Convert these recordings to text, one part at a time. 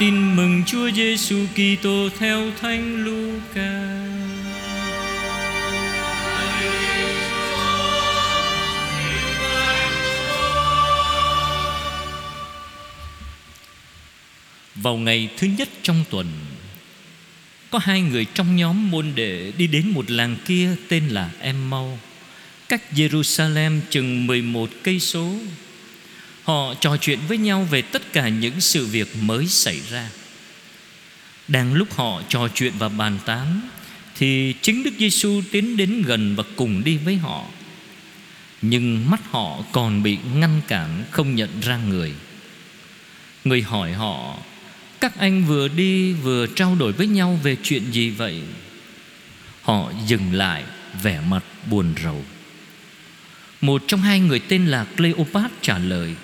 tin mừng Chúa Giêsu Kitô theo Thánh Luca. Vào ngày thứ nhất trong tuần, Có hai người trong nhóm môn đệ Đi đến một làng kia tên là Emmau Cách Jerusalem chừng 11 cây số Họ trò chuyện với nhau về tất cả những sự việc mới xảy ra. Đang lúc họ trò chuyện và bàn tán, Thì chính Đức Giêsu tiến đến gần và cùng đi với họ. Nhưng mắt họ còn bị ngăn cản không nhận ra người. Người hỏi họ, các anh vừa đi vừa trao đổi với nhau về chuyện gì vậy? Họ dừng lại, vẻ mặt buồn rầu. Một trong hai người tên là Cleopat trả lời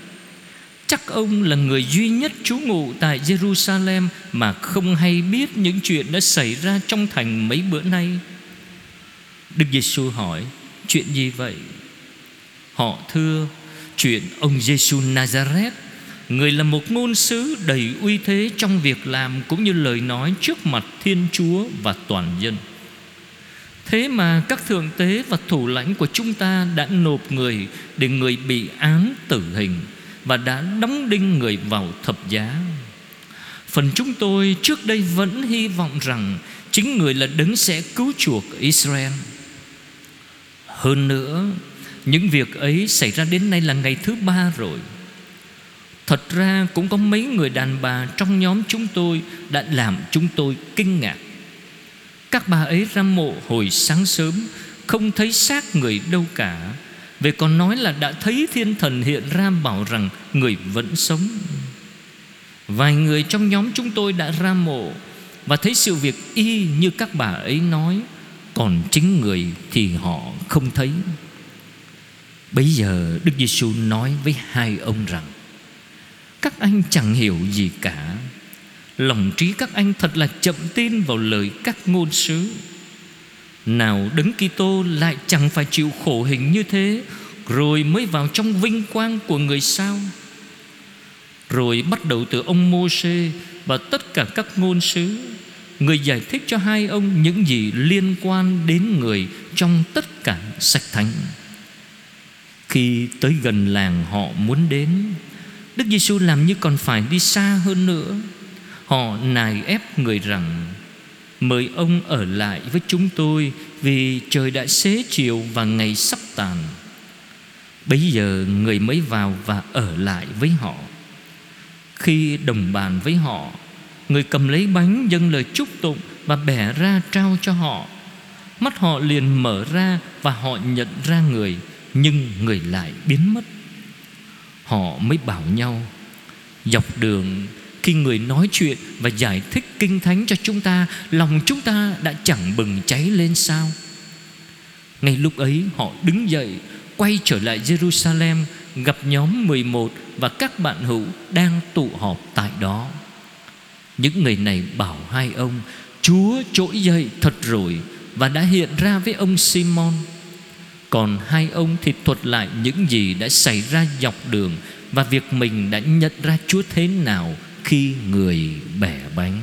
Chắc ông là người duy nhất trú ngụ tại Jerusalem Mà không hay biết những chuyện đã xảy ra trong thành mấy bữa nay. Đức Giêsu hỏi, Chuyện gì vậy? Họ thưa, Chuyện ông Giêsu Nazareth, Người là một ngôn sứ đầy uy thế trong việc làm cũng như lời nói trước mặt Thiên Chúa và toàn dân. Thế mà các thượng tế và thủ lãnh của chúng ta đã nộp người để người bị án tử hình và đã đóng đinh người vào thập giá. Phần chúng tôi trước đây vẫn hy vọng rằng chính người là đấng sẽ cứu chuộc Israel. Hơn nữa, những việc ấy xảy ra đến nay là ngày thứ ba rồi. Thật ra cũng có mấy người đàn bà trong nhóm chúng tôi Đã làm chúng tôi kinh ngạc Các bà ấy ra mộ hồi sáng sớm Không thấy xác người đâu cả về còn nói là đã thấy thiên thần hiện ra bảo rằng Người vẫn sống. Vài người trong nhóm chúng tôi đã ra mộ Và thấy sự việc y như các bà ấy nói, Còn chính người thì họ không thấy. Bây giờ Đức Giêsu nói với hai ông rằng, các anh chẳng hiểu gì cả. Lòng trí các anh thật là chậm tin vào lời các ngôn sứ. Nào đứng Kitô lại chẳng phải chịu khổ hình như thế, Rồi mới vào trong vinh quang của người sao? Rồi bắt đầu từ ông Mô-xê Và tất cả các ngôn sứ. Người giải thích cho hai ông những gì liên quan đến người Trong tất cả sách thánh. Khi tới gần làng họ muốn đến, Đức Giêsu làm như còn phải đi xa hơn nữa. Họ nài ép người rằng Mời ông ở lại với chúng tôi Vì trời đã xế chiều và ngày sắp tàn. Bây giờ người mới vào và ở lại với họ. Khi đồng bàn với họ, Người cầm lấy bánh dâng lời chúc tụng Và bẻ ra trao cho họ. Mắt họ liền mở ra Và họ nhận ra người, Nhưng người lại biến mất. Họ mới bảo nhau, Dọc đường khi người nói chuyện và giải thích kinh thánh cho chúng ta, Lòng chúng ta đã chẳng bừng cháy lên sao? Ngay lúc ấy, họ đứng dậy, Quay trở lại Jerusalem, Gặp nhóm 11 Và các bạn hữu đang tụ họp tại đó. Những người này bảo hai ông, Chúa trỗi dậy thật rồi Và đã hiện ra với ông Simon. Còn hai ông thì thuật lại những gì đã xảy ra dọc đường Và việc mình đã nhận ra Chúa thế nào khi người bẻ bánh.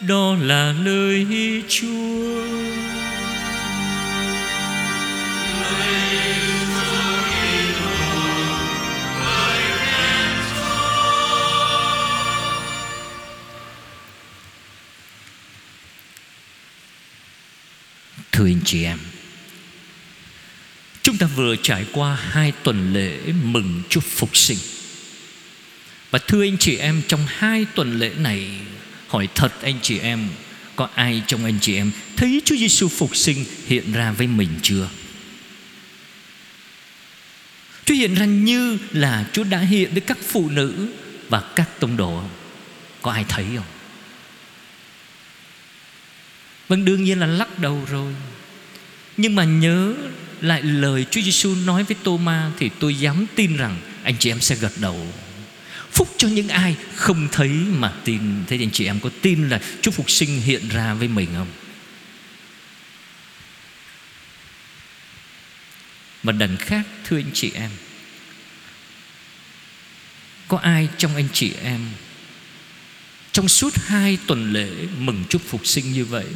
Đó là lời Chúa. Thưa anh chị em ta vừa trải qua hai tuần lễ mừng chúc phục sinh. Và thưa anh chị em, Trong hai tuần lễ này, Hỏi thật anh chị em, Có ai trong anh chị em Thấy Chúa Giêsu phục sinh hiện ra với mình chưa? Chúa hiện ra như là Chúa đã hiện với các phụ nữ Và các tông đồ. Có ai thấy không? Vâng đương nhiên là lắc đầu rồi. Nhưng mà nhớ lại lời Chúa Giêsu nói với Tô-ma Thì tôi dám tin rằng anh chị em sẽ gật đầu Phúc cho những ai không thấy mà tin Thế thì anh chị em có tin là Chúa Phục sinh hiện ra với mình không? Và đằng khác, thưa anh chị em, có ai trong anh chị em trong suốt hai tuần lễ mừng chúc phục sinh như vậy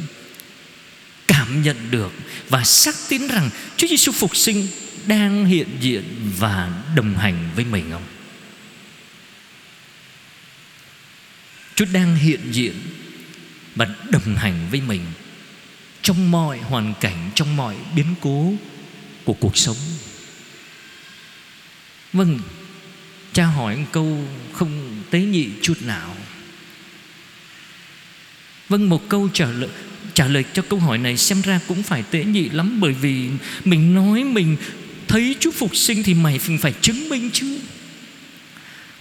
cảm nhận được và xác tín rằng Chúa Giêsu phục sinh đang hiện diện và đồng hành với mình không? Chúa đang hiện diện và đồng hành với mình trong mọi hoàn cảnh, trong mọi biến cố của cuộc sống. Vâng, cha hỏi một câu không tế nhị chút nào. Vâng, một câu trả lời trả lời cho câu hỏi này xem ra cũng phải tế nhị lắm, bởi vì mình nói mình thấy Chúa phục sinh thì mày phải chứng minh chứ.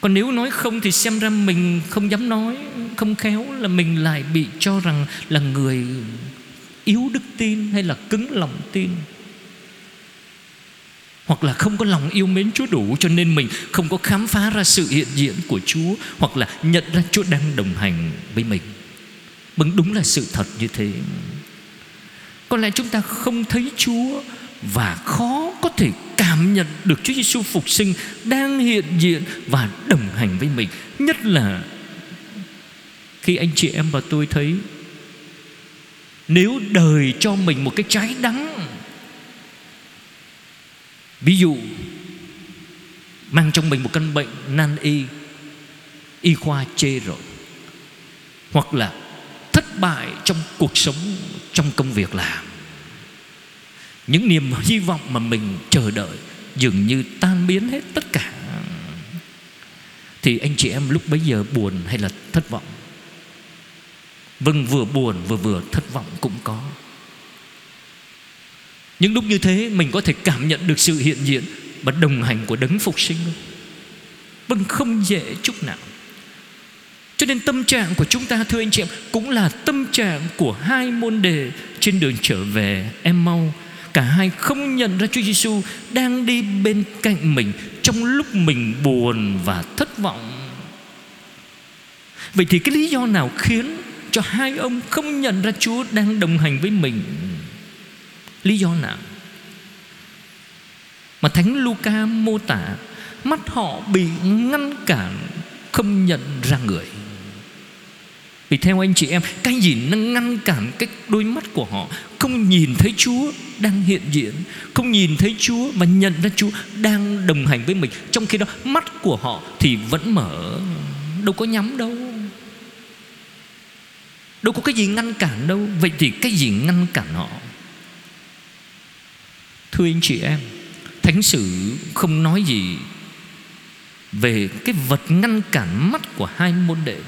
Còn nếu nói không thì xem ra mình không dám nói, Không khéo là mình lại bị cho rằng là người yếu đức tin Hay là cứng lòng tin hoặc là không có lòng yêu mến Chúa đủ Cho nên mình không có khám phá ra sự hiện diện của Chúa, Hoặc là nhận ra Chúa đang đồng hành với mình Vâng đúng là sự thật như thế. Có lẽ chúng ta không thấy Chúa Và khó có thể cảm nhận được Chúa Giêsu phục sinh Đang hiện diện và đồng hành với mình. Nhất là Khi anh chị em và tôi thấy Nếu đời cho mình một cái trái đắng, Ví dụ Mang trong mình một căn bệnh nan y Y khoa chê rồi, Hoặc là thất bại trong cuộc sống, Trong công việc làm. Những niềm hy vọng mà mình chờ đợi Dường như tan biến hết tất cả. Thì anh chị em lúc bấy giờ buồn hay là thất vọng? Vâng vừa buồn vừa vừa thất vọng cũng có. Những lúc như thế, mình có thể cảm nhận được sự hiện diện và đồng hành của đấng phục sinh. Vâng không dễ chút nào. Cho nên tâm trạng của chúng ta, thưa anh chị em, Cũng là tâm trạng của hai môn đề trên đường trở về. Em mau, Cả hai không nhận ra Chúa Giêsu đang đi bên cạnh mình Trong lúc mình buồn và thất vọng. Vậy thì cái lý do nào khiến cho hai ông không nhận ra Chúa đang đồng hành với mình? Lý do nào? Mà Thánh Luca mô tả, Mắt họ bị ngăn cản, Không nhận ra người. Thì theo anh chị em, Cái gì nó ngăn cản cái đôi mắt của họ? Không nhìn thấy Chúa đang hiện diện, Không nhìn thấy Chúa Và nhận ra Chúa đang đồng hành với mình. Trong khi đó, mắt của họ thì vẫn mở. Đâu có nhắm đâu. Đâu có cái gì ngăn cản đâu. Vậy thì cái gì ngăn cản họ? Thưa anh chị em, Thánh sử không nói gì Về cái vật ngăn cản mắt của hai môn đệ.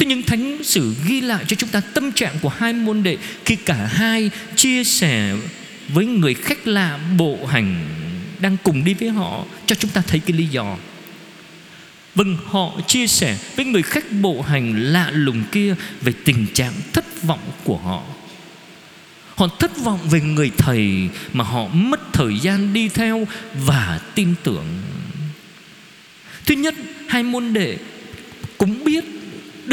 Thế nhưng Thánh sử ghi lại cho chúng ta tâm trạng của hai môn đệ Khi cả hai chia sẻ với người khách lạ bộ hành Đang cùng đi với họ. Cho chúng ta thấy cái lý do. Vâng họ chia sẻ với người khách bộ hành lạ lùng kia Về tình trạng thất vọng của họ. Họ thất vọng về người thầy mà họ mất thời gian đi theo và tin tưởng. Thứ nhất, hai môn đệ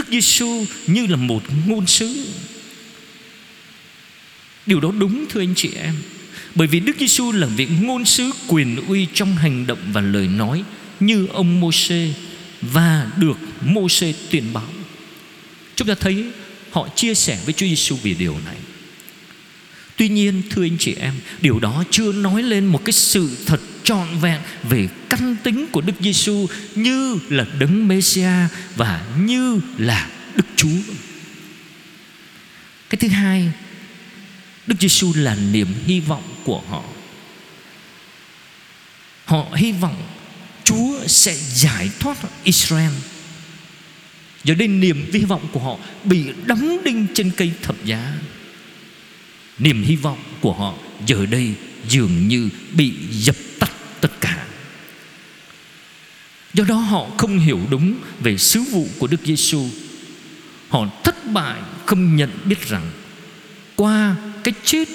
Đức Giêsu như là một ngôn sứ. Điều đó đúng, thưa anh chị em. Bởi vì Đức Giêsu là vị ngôn sứ quyền uy trong hành động và lời nói như ông Môsê và được Môsê tuyên báo. Chúng ta thấy họ chia sẻ với Chúa Giêsu về điều này. Tuy nhiên, thưa anh chị em, Điều đó chưa nói lên một cái sự thật trọn vẹn Về căn tính của Đức Giêsu Như là đấng Messia Và như là Đức Chúa. Cái thứ hai, Đức Giêsu là niềm hy vọng của họ. Họ hy vọng Chúa sẽ giải thoát Israel. Giờ đây niềm hy vọng của họ Bị đóng đinh trên cây thập giá. Niềm hy vọng của họ giờ đây dường như bị dập tắt tất cả Do đó họ không hiểu đúng về sứ vụ của Đức Giêsu. Họ thất bại không nhận biết rằng qua cái chết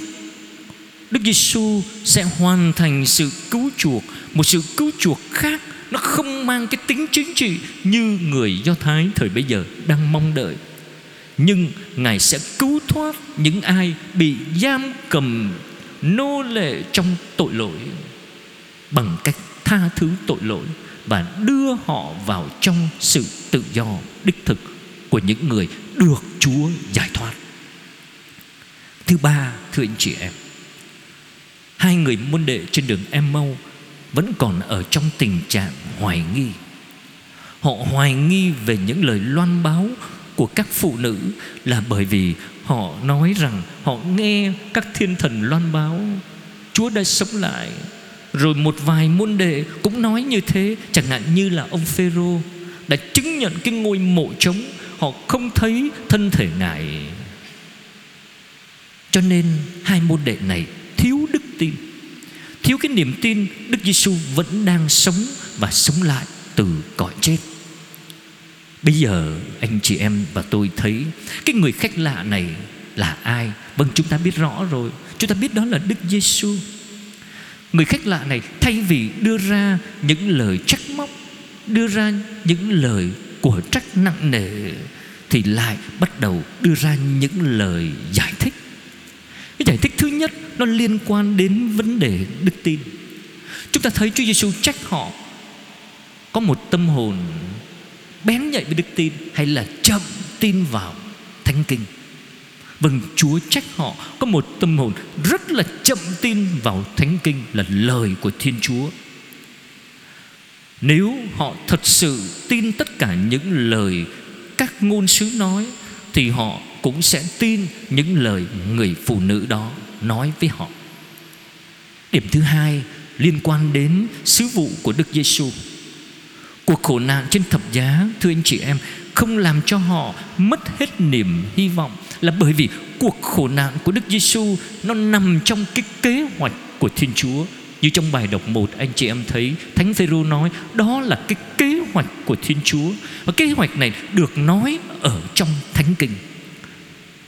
Đức Giêsu sẽ hoàn thành sự cứu chuộc, một sự cứu chuộc khác. Nó không mang cái tính chính trị như người Do Thái thời bấy giờ đang mong đợi. Nhưng ngài sẽ cứu thoát những ai bị giam cầm nô lệ trong tội lỗi bằng cách tha thứ tội lỗi và đưa họ vào trong sự tự do đích thực của những người được Chúa giải thoát. Thứ ba, thưa anh chị em, hai người môn đệ trên đường Emmaus vẫn còn ở trong tình trạng hoài nghi. Họ hoài nghi về những lời loan báo của các phụ nữ là bởi vì họ nói rằng họ nghe các thiên thần loan báo Chúa đã sống lại rồi một vài môn đệ cũng nói như thế. Chẳng hạn như là ông Phêrô đã chứng nhận cái ngôi mộ trống. Họ không thấy thân thể ngài. Cho nên hai môn đệ này thiếu đức tin. Thiếu cái niềm tin Đức Giêsu vẫn đang sống và sống lại từ cõi chết. Bây giờ anh chị em và tôi thấy Cái người khách lạ này là ai? Vâng chúng ta biết rõ rồi. Chúng ta biết đó là Đức Giêsu Người khách lạ này thay vì đưa ra những lời trách móc, Đưa ra những lời của trách nặng nề, Thì lại bắt đầu đưa ra những lời giải thích. Cái giải thích thứ nhất Nó liên quan đến vấn đề đức tin. Chúng ta thấy Chúa Giêsu trách họ Có một tâm hồn bén nhạy với đức tin hay là chậm tin vào thánh kinh vâng chúa trách họ. Có một tâm hồn rất là chậm tin vào thánh kinh là lời của thiên chúa. Nếu họ thật sự tin tất cả những lời các ngôn sứ nói, thì họ cũng sẽ tin những lời người phụ nữ đó nói với họ. Điểm thứ hai liên quan đến sứ vụ của đức giêsu Cuộc khổ nạn trên thập giá, Thưa anh chị em, Không làm cho họ mất hết niềm hy vọng là bởi vì cuộc khổ nạn của Đức Giêsu Nó nằm trong cái kế hoạch của Thiên Chúa. Như trong bài đọc 1 anh chị em thấy Thánh Phêrô nói, Đó là cái kế hoạch của Thiên Chúa. Và kế hoạch này được nói ở trong Thánh Kinh.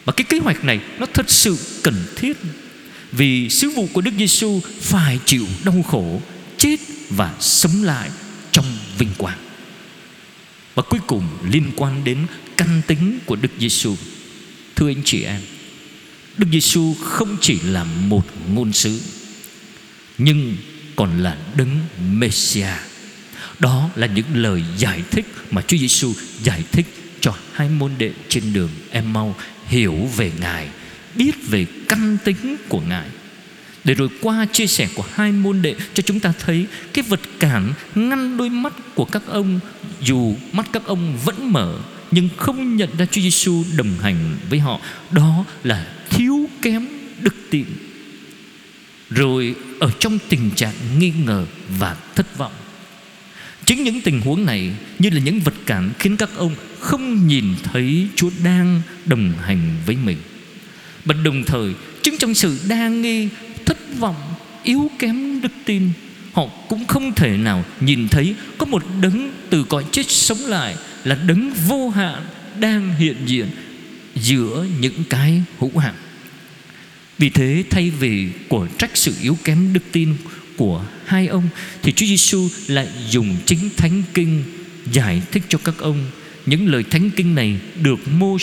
Và cái kế hoạch này nó thật sự cần thiết, Vì sứ vụ của Đức Giêsu phải chịu đau khổ, Chết và sống lại trong vinh quang. Và cuối cùng liên quan đến căn tính của Đức Giêsu thưa anh chị em, Đức Giêsu không chỉ là một ngôn sứ, nhưng còn là đấng messiah. đó là những lời giải thích mà Chúa Giêsu giải thích cho hai môn đệ trên đường em mau hiểu về Ngài, biết về căn tính của Ngài để rồi qua chia sẻ của hai môn đệ cho chúng ta thấy cái vật cản ngăn đôi mắt của các ông, dù mắt các ông vẫn mở nhưng không nhận ra Chúa Giêsu đồng hành với họ. Đó là thiếu kém đức tin. Rồi ở trong tình trạng nghi ngờ và thất vọng. Chính những tình huống này như là những vật cản khiến các ông không nhìn thấy Chúa đang đồng hành với mình. Và đồng thời chứng trong sự đa nghi, thất vọng, yếu kém đức tin, họ cũng không thể nào nhìn thấy có một đấng từ cõi chết sống lại là đấng vô hạn đang hiện diện giữa những cái hữu hạn vì thế, thay vì của trách sự yếu kém đức tin của hai ông, thì Chúa Giêsu lại dùng chính thánh kinh giải thích cho các ông những lời thánh kinh này được mô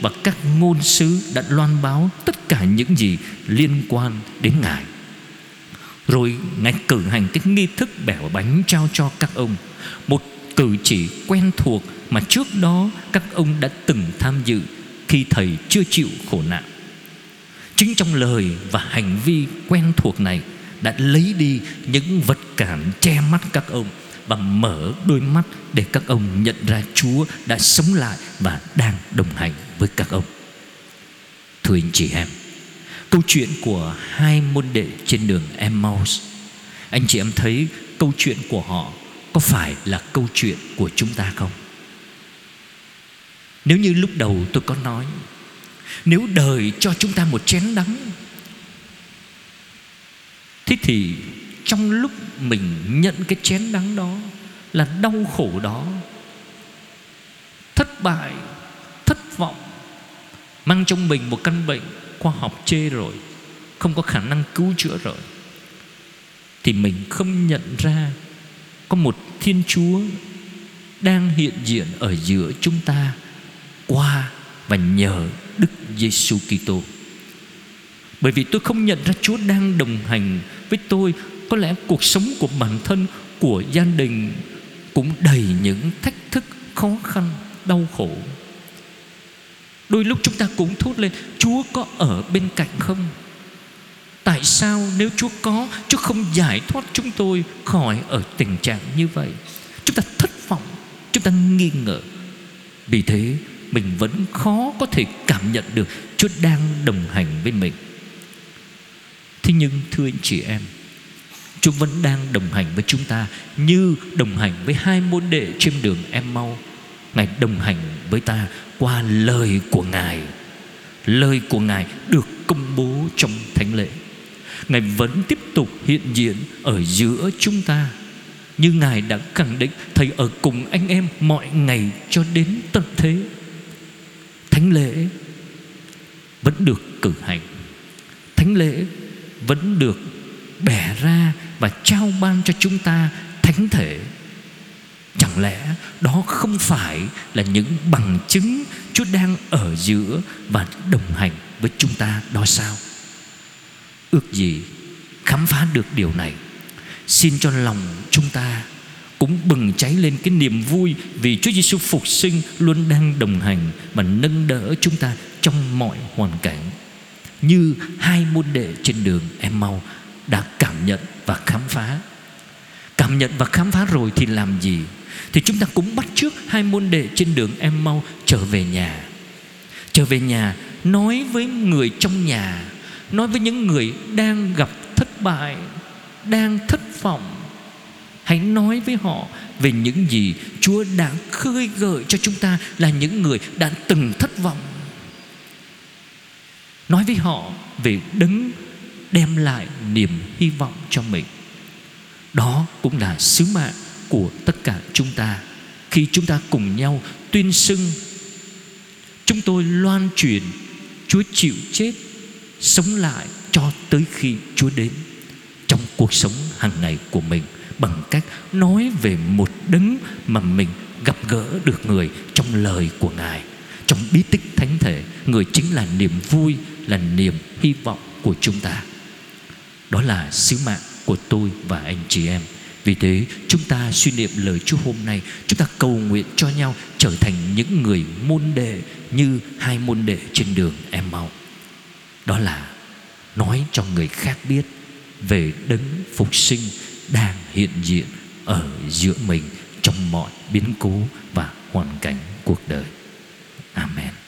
và các ngôn sứ đã loan báo tất cả những gì liên quan đến Ngài. Rồi Ngài cử hành cái nghi thức bẻo bánh trao cho các ông, Một cử chỉ quen thuộc mà trước đó các ông đã từng tham dự Khi Thầy chưa chịu khổ nạn Chính trong lời và hành vi quen thuộc này Đã lấy đi những vật cản che mắt các ông và mở đôi mắt để các ông nhận ra Chúa đã sống lại và đang đồng hành với các ông. Thưa anh chị em, câu chuyện của hai môn đệ trên đường Emmaus, anh chị em thấy câu chuyện của họ có phải là câu chuyện của chúng ta không? Nếu như lúc đầu tôi có nói, Nếu đời cho chúng ta một chén đắng, Thế thì trong lúc mình nhận cái chén đắng đó là đau khổ đó, thất bại, thất vọng, mang trong mình một căn bệnh khoa học chê rồi, không có khả năng cứu chữa rồi, thì mình không nhận ra có một thiên chúa đang hiện diện ở giữa chúng ta qua và nhờ đức giêsu kitô. Bởi vì tôi không nhận ra chúa đang đồng hành với tôi, có lẽ cuộc sống của bản thân, của gia đình cũng đầy những thách thức, khó khăn, đau khổ. Đôi lúc chúng ta cũng thốt lên, chúa có ở bên cạnh không? Tại sao nếu chúa có, chúa không giải thoát chúng tôi khỏi ở tình trạng như vậy? Chúng ta thất vọng, chúng ta nghi ngờ. Vì thế, mình vẫn khó có thể cảm nhận được chúa đang đồng hành với mình. Thế nhưng, thưa anh chị em, Chúa vẫn đang đồng hành với chúng ta Như đồng hành với hai môn đệ trên đường em mau. Ngài đồng hành với ta qua lời của Ngài. Lời của Ngài được công bố trong thánh lễ. Ngài vẫn tiếp tục hiện diện ở giữa chúng ta. Như Ngài đã khẳng định, Thầy ở cùng anh em mọi ngày cho đến tận thế. Thánh lễ vẫn được cử hành. Thánh lễ vẫn được bẻ ra và trao ban cho chúng ta thánh thể. Chẳng lẽ đó không phải là những bằng chứng Chúa đang ở giữa và đồng hành với chúng ta đó sao? Ước gì khám phá được điều này. Xin cho lòng chúng ta cũng bừng cháy lên cái niềm vui vì Chúa Giêsu phục sinh luôn đang đồng hành và nâng đỡ chúng ta trong mọi hoàn cảnh. Như hai môn đệ trên đường, em mau đã cảm nhận và khám phá. Cảm nhận và khám phá rồi thì làm gì? Thì chúng ta cũng bắt trước hai môn đệ trên đường, em mau trở về nhà. Trở về nhà nói với người trong nhà nói với những người đang gặp thất bại, đang thất vọng, hãy nói với họ về những gì chúa đã khơi gợi cho chúng ta là những người đã từng thất vọng. Nói với họ về đấng đem lại niềm hy vọng cho mình. Đó cũng là sứ mạng của tất cả chúng ta. Khi chúng ta cùng nhau tuyên xưng, chúng tôi loan truyền chúa chịu chết sống lại cho tới khi chúa đến trong cuộc sống hàng ngày của mình, bằng cách nói về một đấng mà mình gặp gỡ được người trong lời của ngài. Trong bí tích thánh thể, người chính là niềm vui, là niềm hy vọng của chúng ta. Đó là sứ mạng của tôi và anh chị em. Vì thế, chúng ta suy niệm lời Chúa hôm nay. Chúng ta cầu nguyện cho nhau Trở thành những người môn đệ Như hai môn đệ trên đường em mau. Đó là Nói cho người khác biết Về đấng phục sinh Đang hiện diện Ở giữa mình Trong mọi biến cố và hoàn cảnh cuộc đời. Amen.